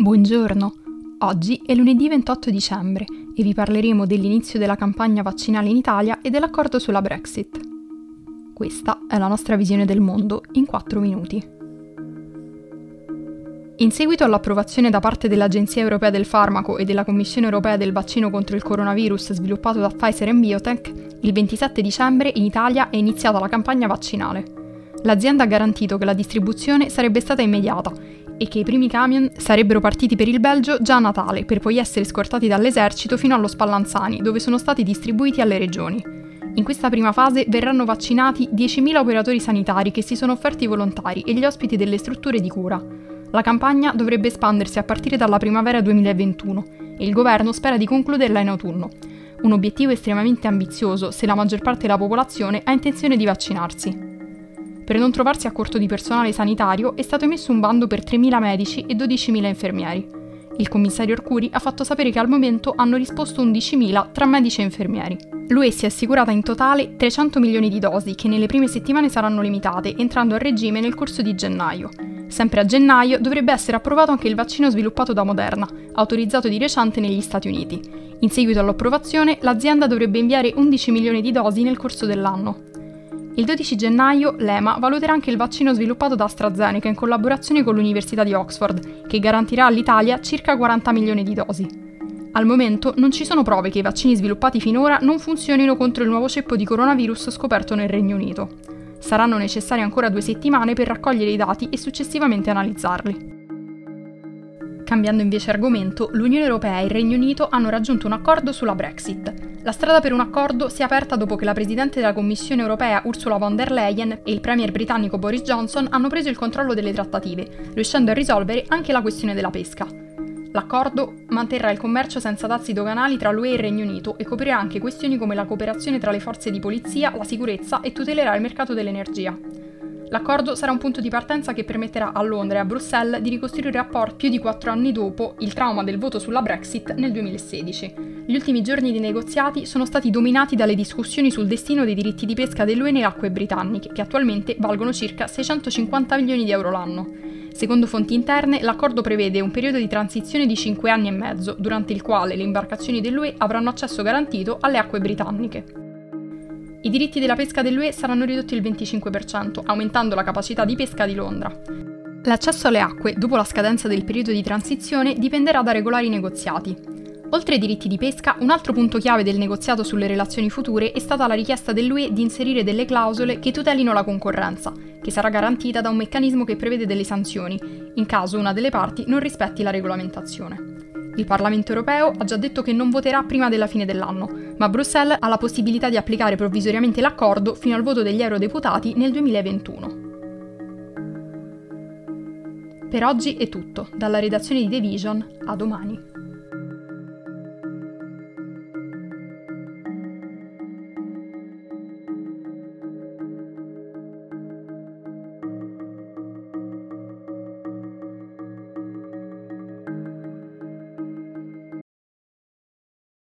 Buongiorno, oggi è lunedì 28 dicembre e vi parleremo dell'inizio della campagna vaccinale in Italia e dell'accordo sulla Brexit. Questa è la nostra visione del mondo in 4 minuti. In seguito all'approvazione da parte dell'Agenzia Europea del Farmaco e della Commissione Europea del vaccino contro il coronavirus sviluppato da Pfizer e Biotech, il 27 dicembre in Italia è iniziata la campagna vaccinale. L'azienda ha garantito che la distribuzione sarebbe stata immediata e che i primi camion sarebbero partiti per il Belgio già a Natale, per poi essere scortati dall'esercito fino allo Spallanzani, dove sono stati distribuiti alle regioni. In questa prima fase verranno vaccinati 10.000 operatori sanitari che si sono offerti volontari e gli ospiti delle strutture di cura. La campagna dovrebbe espandersi a partire dalla primavera 2021 e il governo spera di concluderla in autunno. Un obiettivo estremamente ambizioso se la maggior parte della popolazione ha intenzione di vaccinarsi. Per non trovarsi a corto di personale sanitario è stato emesso un bando per 3.000 medici e 12.000 infermieri. Il commissario Arcuri ha fatto sapere che al momento hanno risposto 11.000 tra medici e infermieri. L'UE si è assicurata in totale 300 milioni di dosi che nelle prime settimane saranno limitate, entrando a regime nel corso di gennaio. Sempre a gennaio dovrebbe essere approvato anche il vaccino sviluppato da Moderna, autorizzato di recente negli Stati Uniti. In seguito all'approvazione, l'azienda dovrebbe inviare 11 milioni di dosi nel corso dell'anno. Il 12 gennaio l'EMA valuterà anche il vaccino sviluppato da AstraZeneca in collaborazione con l'Università di Oxford, che garantirà all'Italia circa 40 milioni di dosi. Al momento non ci sono prove che i vaccini sviluppati finora non funzionino contro il nuovo ceppo di coronavirus scoperto nel Regno Unito. Saranno necessarie ancora due settimane per raccogliere i dati e successivamente analizzarli. Cambiando invece argomento, l'Unione Europea e il Regno Unito hanno raggiunto un accordo sulla Brexit. La strada per un accordo si è aperta dopo che la Presidente della Commissione Europea Ursula von der Leyen e il Premier britannico Boris Johnson hanno preso il controllo delle trattative, riuscendo a risolvere anche la questione della pesca. L'accordo manterrà il commercio senza dazi doganali tra l'UE e il Regno Unito e coprirà anche questioni come la cooperazione tra le forze di polizia, la sicurezza e tutelerà il mercato dell'energia. L'accordo sarà un punto di partenza che permetterà a Londra e a Bruxelles di ricostruire rapporti più di quattro anni dopo il trauma del voto sulla Brexit nel 2016. Gli ultimi giorni di negoziati sono stati dominati dalle discussioni sul destino dei diritti di pesca dell'UE nelle acque britanniche, che attualmente valgono circa 650 milioni di euro l'anno. Secondo fonti interne, l'accordo prevede un periodo di transizione di 5 anni e mezzo, durante il quale le imbarcazioni dell'UE avranno accesso garantito alle acque britanniche. I diritti della pesca dell'UE saranno ridotti il 25%, aumentando la capacità di pesca di Londra. L'accesso alle acque, dopo la scadenza del periodo di transizione, dipenderà da regolari negoziati. Oltre ai diritti di pesca, un altro punto chiave del negoziato sulle relazioni future è stata la richiesta dell'UE di inserire delle clausole che tutelino la concorrenza, che sarà garantita da un meccanismo che prevede delle sanzioni, in caso una delle parti non rispetti la regolamentazione. Il Parlamento europeo ha già detto che non voterà prima della fine dell'anno, ma Bruxelles ha la possibilità di applicare provvisoriamente l'accordo fino al voto degli eurodeputati nel 2021. Per oggi è tutto, dalla redazione di The Vision, a domani.